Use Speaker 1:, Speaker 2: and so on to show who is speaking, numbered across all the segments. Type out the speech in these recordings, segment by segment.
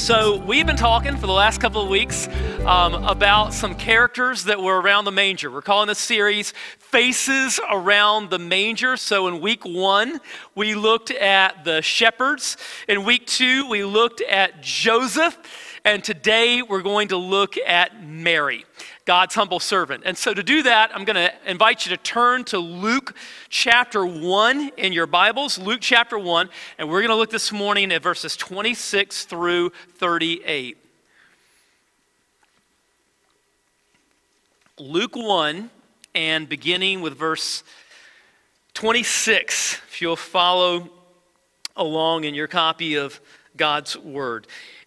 Speaker 1: So, we've been talking for the last couple of weeks um, about some characters that were around the manger. We're calling this series Faces Around the Manger. So, in week one, we looked at the shepherds. In week two, we looked at Joseph. And today, we're going to look at Mary. God's humble servant. And so, to do that, I'm going to invite you to turn to Luke chapter 1 in your Bibles, Luke chapter 1, and we're going to look this morning at verses 26 through 38. Luke 1, and beginning with verse 26, if you'll follow along in your copy of God's Word.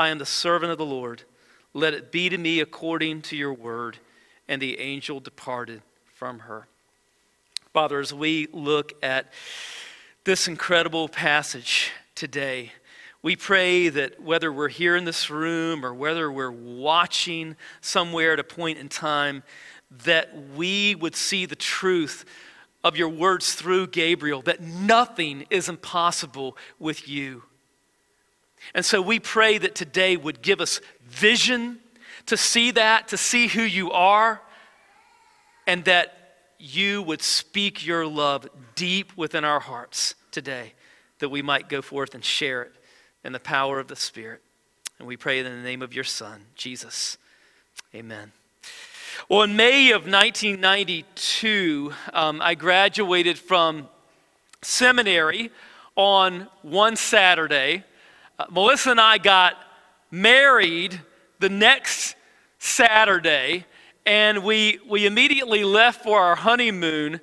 Speaker 1: I am the servant of the Lord. Let it be to me according to your word. And the angel departed from her. Father, as we look at this incredible passage today, we pray that whether we're here in this room or whether we're watching somewhere at a point in time, that we would see the truth of your words through Gabriel, that nothing is impossible with you. And so we pray that today would give us vision to see that, to see who you are, and that you would speak your love deep within our hearts today, that we might go forth and share it in the power of the Spirit. And we pray in the name of your Son, Jesus. Amen. Well, in May of 1992, um, I graduated from seminary on one Saturday uh, Melissa and I got married the next Saturday, and we, we immediately left for our honeymoon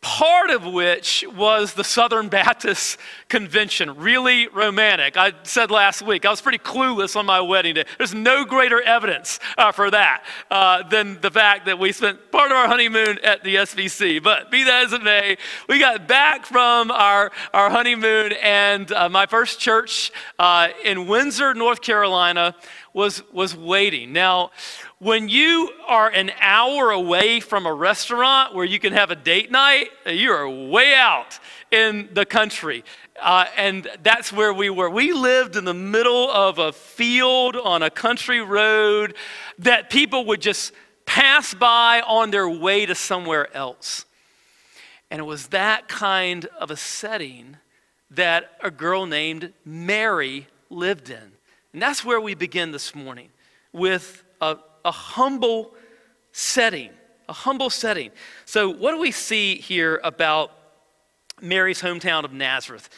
Speaker 1: part of which was the Southern Baptist Convention. Really romantic. I said last week, I was pretty clueless on my wedding day. There's no greater evidence uh, for that uh, than the fact that we spent part of our honeymoon at the SBC. But be that as it may, we got back from our, our honeymoon, and uh, my first church uh, in Windsor, North Carolina, was, was waiting. Now, when you are an hour away from a restaurant where you can have a date night, you are way out in the country. Uh, and that's where we were. We lived in the middle of a field on a country road that people would just pass by on their way to somewhere else. And it was that kind of a setting that a girl named Mary lived in. And that's where we begin this morning with a a humble setting. A humble setting. So, what do we see here about Mary's hometown of Nazareth?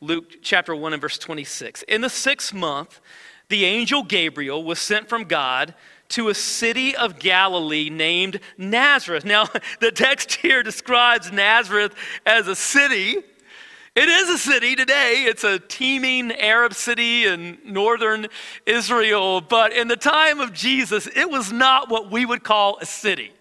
Speaker 1: Luke chapter 1 and verse 26. In the sixth month, the angel Gabriel was sent from God to a city of Galilee named Nazareth. Now, the text here describes Nazareth as a city It is a city today. It's a teeming Arab city in northern Israel. But in the time of Jesus, it was not what we would call a city,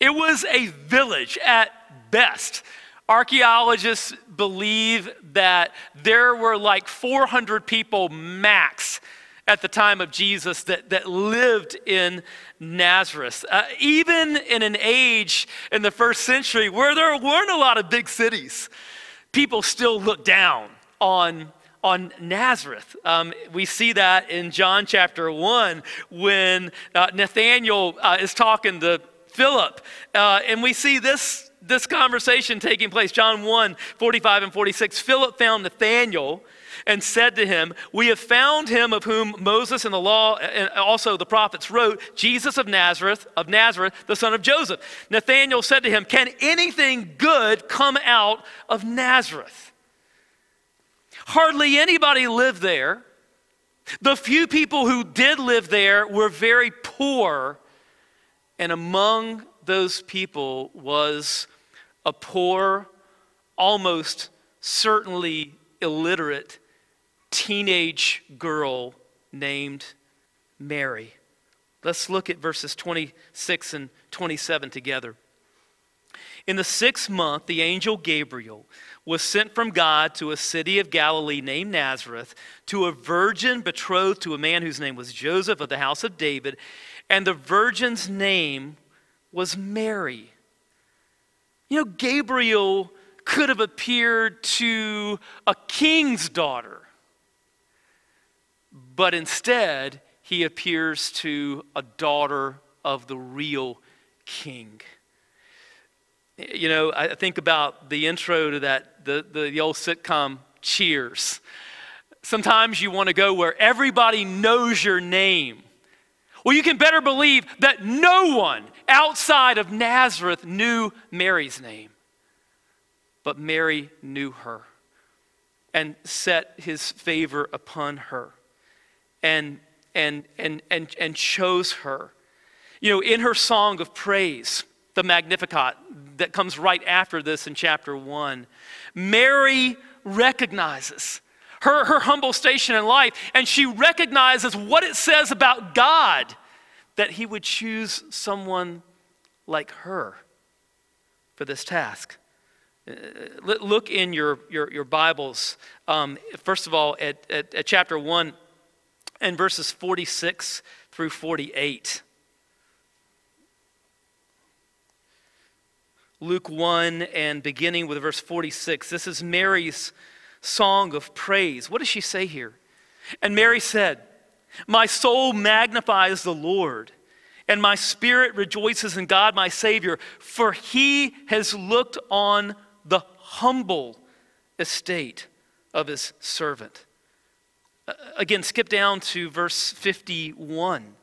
Speaker 1: it was a village at best. Archaeologists believe that there were like 400 people max at the time of Jesus that, that lived in Nazareth. Uh, even in an age in the first century where there weren't a lot of big cities, people still look down on on Nazareth. Um, we see that in John chapter 1 when uh, Nathanael uh, is talking to Philip. Uh, and we see this, this conversation taking place. John 1 45 and 46. Philip found Nathanael and said to him, We have found him of whom Moses and the law and also the prophets wrote, Jesus of Nazareth, of Nazareth, the son of Joseph. Nathanael said to him, Can anything good come out of Nazareth? Hardly anybody lived there. The few people who did live there were very poor, and among those people was a poor, almost certainly illiterate teenage girl named Mary. Let's look at verses 26 and 27 together. In the sixth month, the angel Gabriel was sent from God to a city of Galilee named Nazareth to a virgin betrothed to a man whose name was Joseph of the house of David, and the virgin's name was Mary. You know, Gabriel could have appeared to a king's daughter but instead, he appears to a daughter of the real king. You know, I think about the intro to that, the, the, the old sitcom Cheers. Sometimes you want to go where everybody knows your name. Well, you can better believe that no one outside of Nazareth knew Mary's name. But Mary knew her and set his favor upon her and, and, and, and, and chose her. You know, in her song of praise, the Magnificat, that comes right after this in chapter 1, Mary recognizes her, her humble station in life, and she recognizes what it says about God that He would choose someone like her for this task. Uh, look in your, your, your Bibles, um, first of all, at, at, at chapter 1 and verses 46 through 48. Luke 1 and beginning with verse 46. This is Mary's song of praise. What does she say here? And Mary said, My soul magnifies the Lord, and my spirit rejoices in God my Savior, for he has looked on the humble estate of his servant. Again, skip down to verse 51.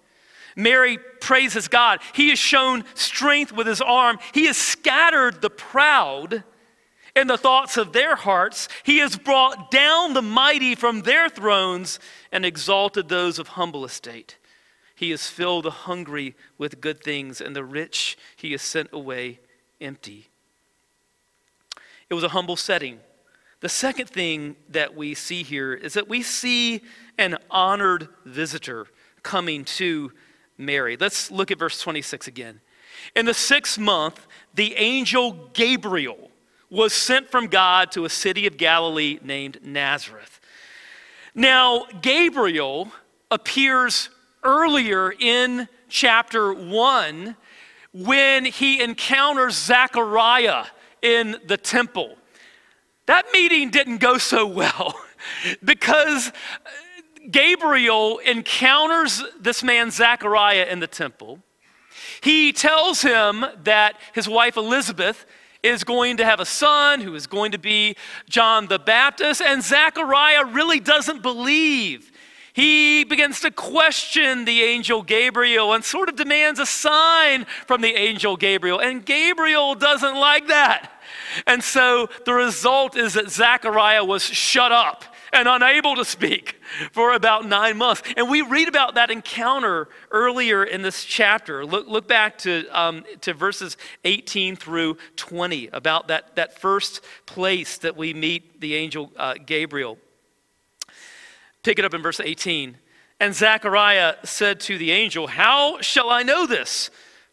Speaker 1: Mary praises God. He has shown strength with his arm. He has scattered the proud in the thoughts of their hearts. He has brought down the mighty from their thrones and exalted those of humble estate. He has filled the hungry with good things, and the rich he has sent away empty. It was a humble setting the second thing that we see here is that we see an honored visitor coming to Mary. Let's look at verse 26 again. In the sixth month, the angel Gabriel was sent from God to a city of Galilee named Nazareth. Now, Gabriel appears earlier in chapter 1 when he encounters Zechariah in the temple. That meeting didn't go so well because Gabriel encounters this man, Zechariah, in the temple. He tells him that his wife Elizabeth is going to have a son who is going to be John the Baptist, and Zechariah really doesn't believe. He begins to question the angel Gabriel and sort of demands a sign from the angel Gabriel, and Gabriel doesn't like that. And so the result is that Zechariah was shut up and unable to speak for about nine months. And we read about that encounter earlier in this chapter. Look, look back to, um, to verses 18 through 20 about that, that first place that we meet the angel uh, Gabriel. Pick it up in verse 18. And Zechariah said to the angel, How shall I know this?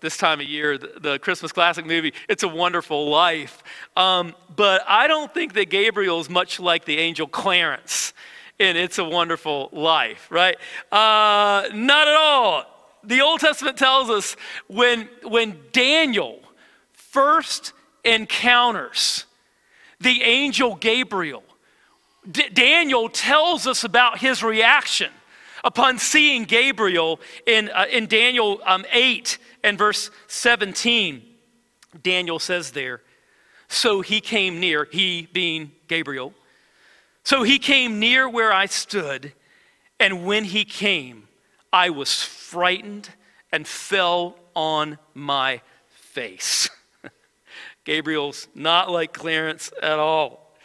Speaker 1: this time of year, the, the Christmas classic movie, It's a Wonderful Life. Um, but I don't think that Gabriel is much like the angel Clarence in It's a Wonderful Life, right? Uh, not at all. The Old Testament tells us when, when Daniel first encounters the angel Gabriel, D- Daniel tells us about his reaction upon seeing Gabriel in, uh, in Daniel um, 8 and verse 17. Daniel says there, So he came near, he being Gabriel. So he came near where I stood, and when he came, I was frightened and fell on my face. Gabriel's not like Clarence at all.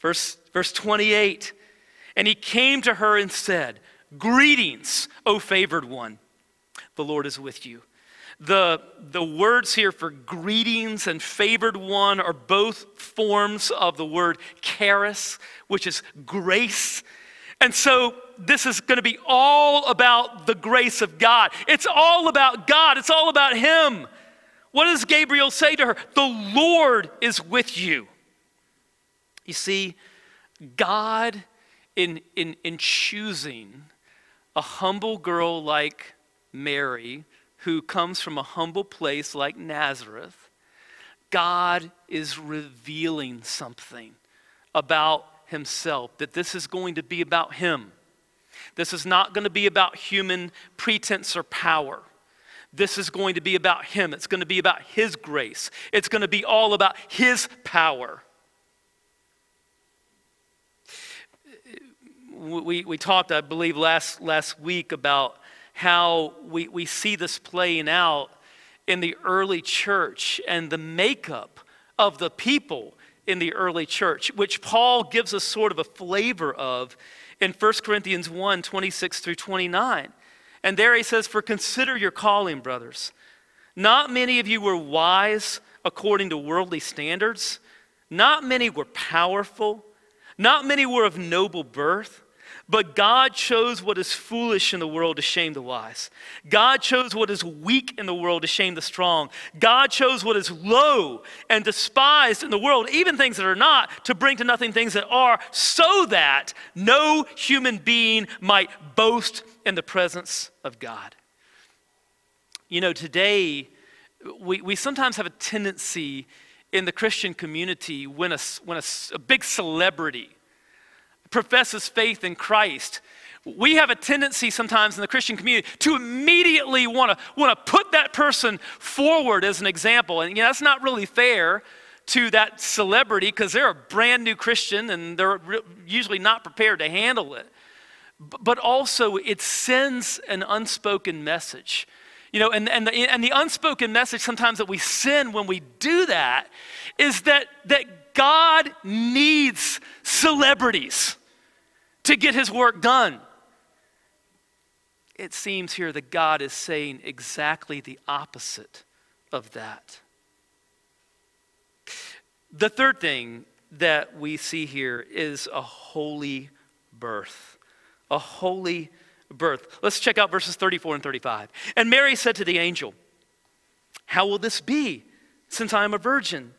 Speaker 1: Verse, verse 28 And he came to her and said, Greetings, O favored one. The Lord is with you. The, the words here for greetings and favored one are both forms of the word charis, which is grace. And so this is going to be all about the grace of God. It's all about God, it's all about Him. What does Gabriel say to her? The Lord is with you. You see, God, in, in, in choosing a humble girl like Mary, who comes from a humble place like Nazareth, God is revealing something about himself, that this is going to be about him. This is not going to be about human pretense or power. This is going to be about him. It's going to be about his grace. It's going to be all about his power. We, we talked, I believe, last, last week about how we, we see this playing out in the early church and the makeup of the people in the early church, which Paul gives us sort of a flavor of in 1 Corinthians 1 26 through 29. And there he says, For consider your calling, brothers. Not many of you were wise according to worldly standards, not many were powerful, not many were of noble birth. But God chose what is foolish in the world to shame the wise. God chose what is weak in the world to shame the strong. God chose what is low and despised in the world, even things that are not, to bring to nothing things that are, so that no human being might boast in the presence of God. You know, today, we, we sometimes have a tendency in the Christian community when a, when a, a big celebrity professes faith in Christ, we have a tendency sometimes in the Christian community to immediately want to want to put that person forward as an example. And you know, that's not really fair to that celebrity because they're a brand new Christian and they're usually not prepared to handle it. But also, it sends an unspoken message. You know, and, and, the, and the unspoken message sometimes that we send when we do that is that, that God needs celebrities to get his work done. It seems here that God is saying exactly the opposite of that. The third thing that we see here is a holy birth. A holy birth. Let's check out verses 34 and 35. And Mary said to the angel, How will this be, since I am a virgin?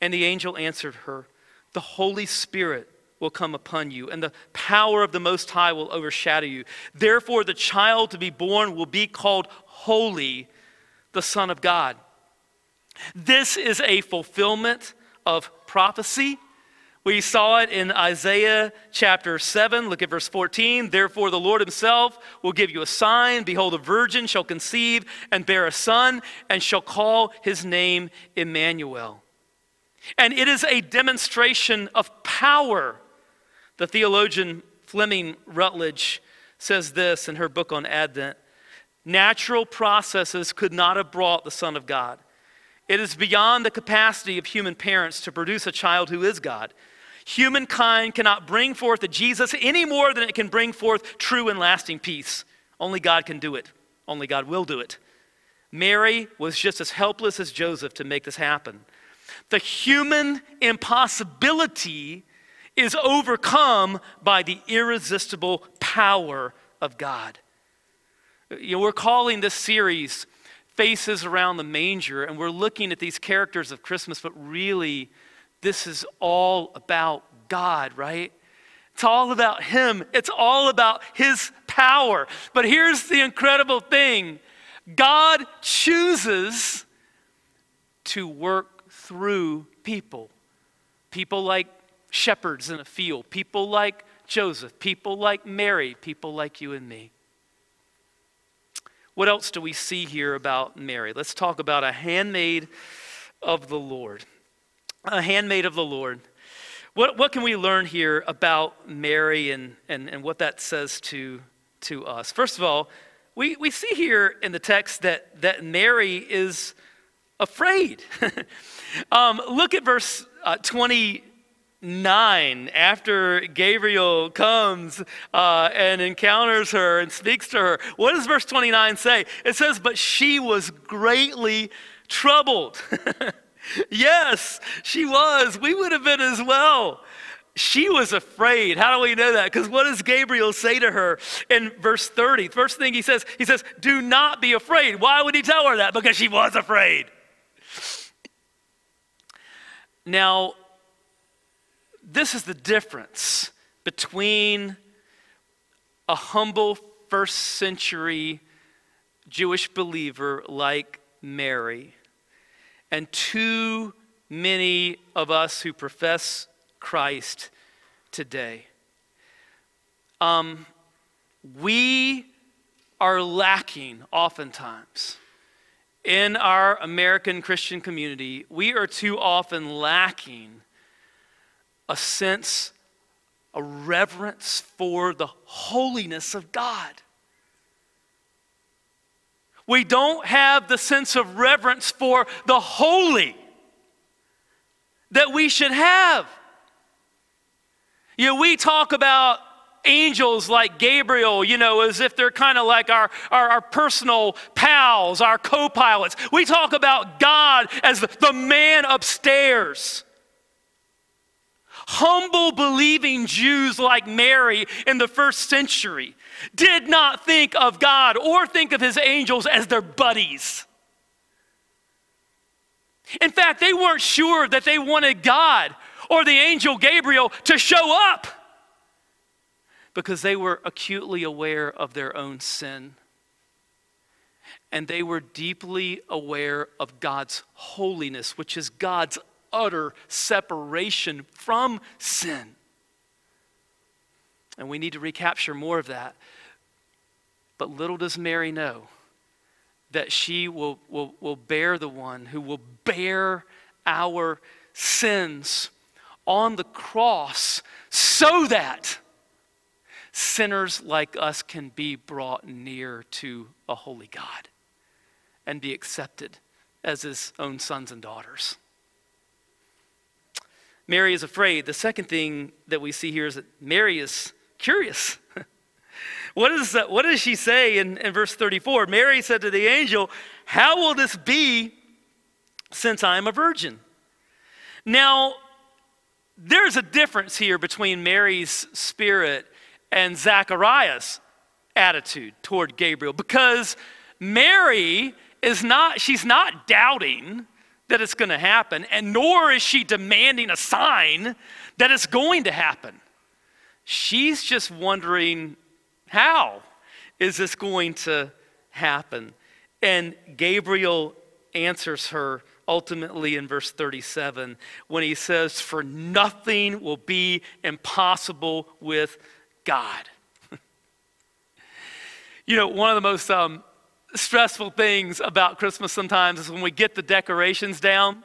Speaker 1: And the angel answered her, The Holy Spirit will come upon you, and the power of the Most High will overshadow you. Therefore, the child to be born will be called Holy, the Son of God. This is a fulfillment of prophecy We saw it in Isaiah chapter 7. Look at verse 14. Therefore, the Lord himself will give you a sign. Behold, a virgin shall conceive and bear a son, and shall call his name Emmanuel. And it is a demonstration of power. The theologian Fleming Rutledge says this in her book on Advent Natural processes could not have brought the Son of God. It is beyond the capacity of human parents to produce a child who is God. Humankind cannot bring forth a Jesus any more than it can bring forth true and lasting peace. Only God can do it. Only God will do it. Mary was just as helpless as Joseph to make this happen. The human impossibility is overcome by the irresistible power of God. You know, we're calling this series Faces Around the Manger, and we're looking at these characters of Christmas, but really, this is all about God, right? It's all about Him. It's all about His power. But here's the incredible thing God chooses to work through people. People like shepherds in a field, people like Joseph, people like Mary, people like you and me. What else do we see here about Mary? Let's talk about a handmaid of the Lord. A handmaid of the Lord. What, what can we learn here about Mary and, and, and what that says to, to us? First of all, we, we see here in the text that, that Mary is afraid. um, look at verse uh, 20 9, after Gabriel comes uh, and encounters her and speaks to her, what does verse 29 say? It says, But she was greatly troubled. yes, she was. We would have been as well. She was afraid. How do we know that? Because what does Gabriel say to her in verse 30? First thing he says, he says, Do not be afraid. Why would he tell her that? Because she was afraid. Now, this is the difference between a humble first century Jewish believer like Mary and too many of us who profess Christ today. Um, we are lacking oftentimes in our American Christian community, we are too often lacking a sense, a reverence for the holiness of God. We don't have the sense of reverence for the holy that we should have. You know, we talk about angels like Gabriel, you know, as if they're kind of like our, our, our, personal pals, our co pilots. We talk about God as the, the man upstairs. Humble, believing Jews like Mary in the first century did not think of God or think of his angels as their buddies. In fact, they weren't sure that they wanted God or the angel Gabriel to show up because they were acutely aware of their own sin. And they were deeply aware of God's holiness, which is God's utter separation from sin. And we need to recapture more of that. But little does Mary know that she will, will, will bear the one who will bear our sins on the cross so that sinners like us can be brought near to a holy God and be accepted as his own sons and daughters. Mary is afraid. The second thing that we see here is that Mary is curious. what, is that, what does she say in, in verse 34? Mary said to the angel, How will this be since I am a virgin? Now, there's a difference here between Mary's spirit and Zechariah's attitude toward Gabriel because Mary is not, she's not doubting that it's going to happen, and nor is she demanding a sign that it's going to happen. She's just wondering, how is this going to happen? And Gabriel answers her ultimately in verse 37 when he says, For nothing will be impossible with God. you know, one of the most um, stressful things about Christmas sometimes is when we get the decorations down.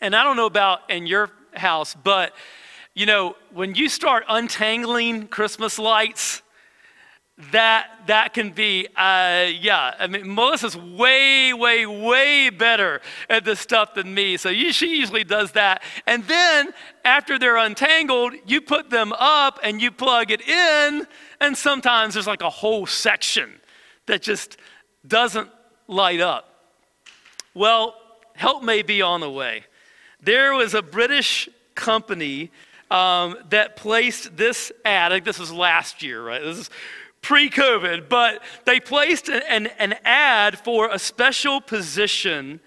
Speaker 1: And I don't know about in your house, but you know, when you start untangling Christmas lights, that that can be uh, yeah i mean melissa's way way way better at this stuff than me so you, she usually does that and then after they're untangled you put them up and you plug it in and sometimes there's like a whole section that just doesn't light up well help may be on the way there was a british company um, that placed this ad this was last year right this is pre COVID, but they placed an, an, ad for a special position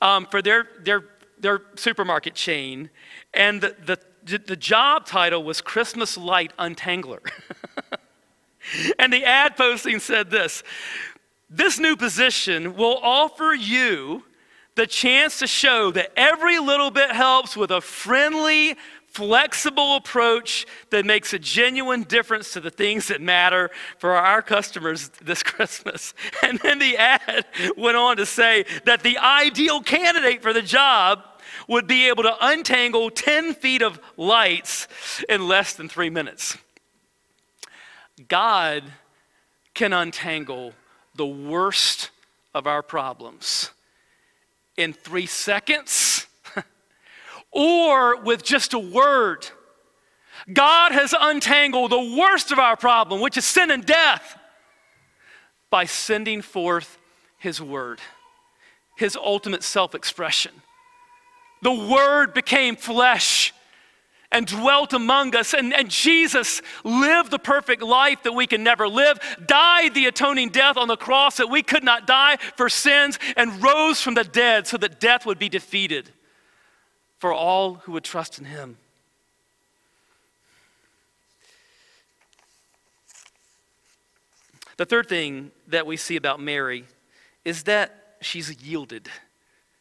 Speaker 1: um, for their, their, their supermarket chain. And the, the, the job title was Christmas Light Untangler. and the ad posting said this This new position will offer you the chance to show that every little bit helps with a friendly, flexible approach that makes a genuine difference to the things that matter for our customers this Christmas. And then the ad went on to say that the ideal candidate for the job would be able to untangle 10 feet of lights in less than three minutes. God can untangle the worst of our problems in three seconds or with just a word. God has untangled the worst of our problem, which is sin and death, by sending forth His Word, His ultimate self expression. The Word became flesh and dwelt among us. And, and Jesus lived the perfect life that we can never live, died the atoning death on the cross that we could not die for sins, and rose from the dead so that death would be defeated for all who would trust in him. The third thing that we see about Mary is that she's yielded.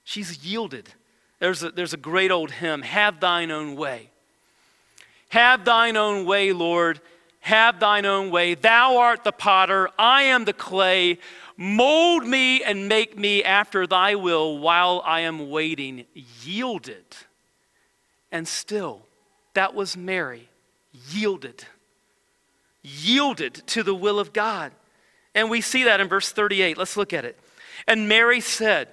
Speaker 1: She's yielded. There's a, there's a great old hymn Have thine own way. Have thine own way, Lord. Have thine own way. Thou art the potter, I am the clay. Mold me and make me after thy will while I am waiting. Yielded and still, that was Mary, yielded, yielded to the will of God. And we see that in verse 38. Let's look at it. And Mary said,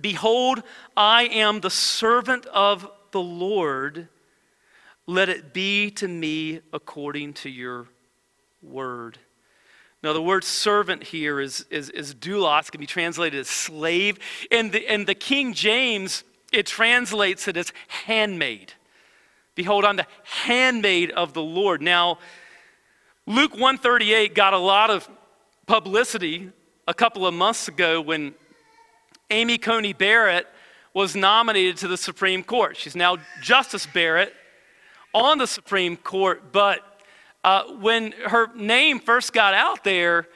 Speaker 1: Behold, I am the servant of the Lord. Let it be to me according to your word. Now, the word servant here is, is, is doulos, can be translated as slave. In the, in the King James, it translates it as handmaid. Behold, I'm the handmaid of the Lord. Now, Luke 138 got a lot of publicity a couple of months ago when Amy Coney Barrett was nominated to the Supreme Court. She's now Justice Barrett on the Supreme Court, but uh, when her name first got out there,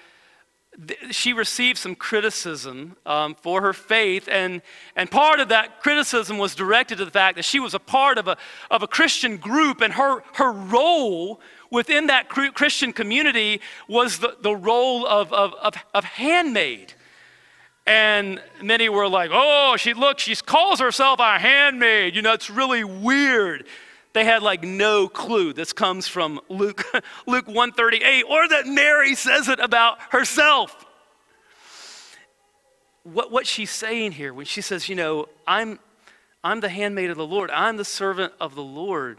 Speaker 1: she received some criticism um, for her faith, and, and part of that criticism was directed to the fact that she was a part of a, of a Christian group, and her, her role within that Christian community was the, the role of, of, of, of handmaid. And many were like, oh, she looks, she calls herself a handmaid. You know, it's really weird. They had like no clue this comes from Luke, Luke 138, or that Mary says it about herself. What, what she's saying here when she says, you know, I'm, I'm the handmaid of the Lord, I'm the servant of the Lord,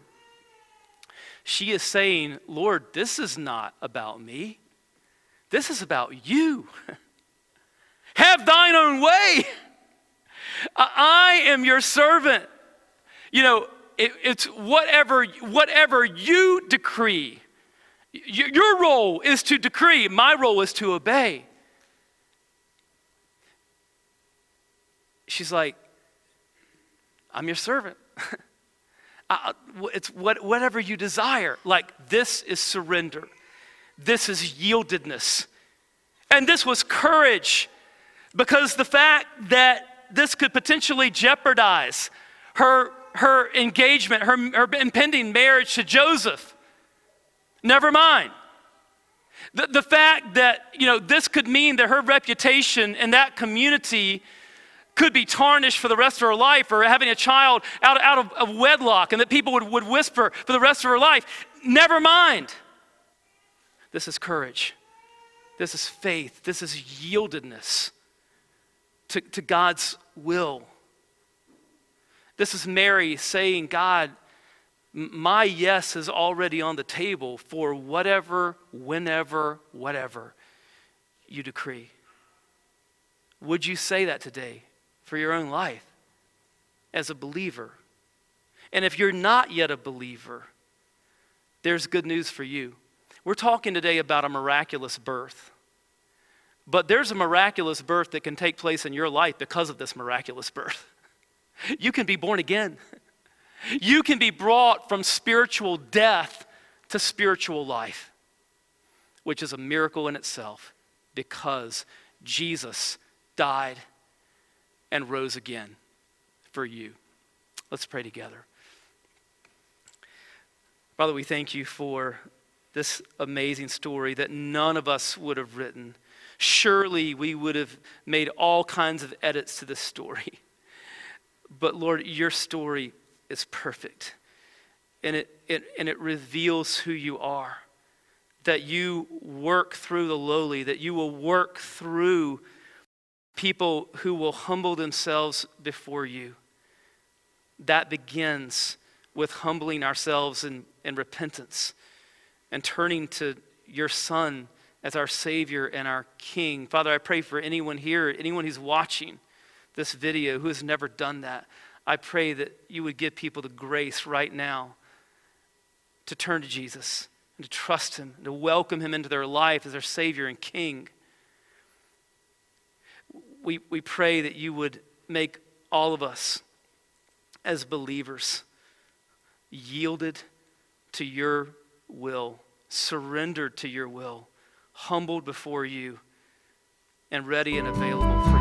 Speaker 1: she is saying, Lord, this is not about me. This is about you. Have thine own way. I am your servant. You know, it, it's whatever, whatever you decree. Y- your role is to decree, my role is to obey. She's like, I'm your servant. I, it's what, whatever you desire. Like, this is surrender. This is yieldedness. And this was courage because the fact that this could potentially jeopardize her, her engagement, her, her impending marriage to Joseph. Never mind. The, the fact that, you know, this could mean that her reputation in that community could be tarnished for the rest of her life or having a child out, out of, of wedlock and that people would, would whisper for the rest of her life. Never mind. This is courage. This is faith. This is yieldedness to, to God's will. This is Mary saying, God, my yes is already on the table for whatever, whenever, whatever you decree. Would you say that today for your own life as a believer? And if you're not yet a believer, there's good news for you. We're talking today about a miraculous birth. But there's a miraculous birth that can take place in your life because of this miraculous birth. You can be born again. You can be brought from spiritual death to spiritual life, which is a miracle in itself because Jesus died and rose again for you. Let's pray together. Father, we thank you for this amazing story that none of us would have written. Surely we would have made all kinds of edits to this story. But Lord, your story is perfect. And it, it, and it reveals who you are. That you work through the lowly, that you will work through people who will humble themselves before you. That begins with humbling ourselves in, in repentance and turning to your Son as our Savior and our King. Father, I pray for anyone here, anyone who's watching this video who has never done that. I pray that you would give people the grace right now to turn to Jesus and to trust Him and to welcome Him into their life as their Savior and King. We, we pray that you would make all of us as believers yielded to your will, surrendered to your will, humbled before you, and ready and available for you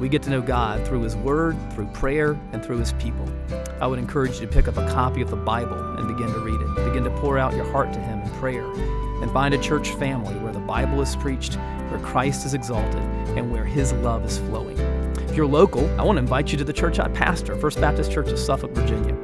Speaker 2: We get to know God through His Word, through prayer, and through His people. I would encourage you to pick up a copy of the Bible and begin to read it. Begin to pour out your heart to Him in prayer. And find a church family where the Bible is preached, where Christ is exalted, and where His love is flowing. If you're local, I want to invite you to the church I pastor, First Baptist Church of Suffolk, Virginia.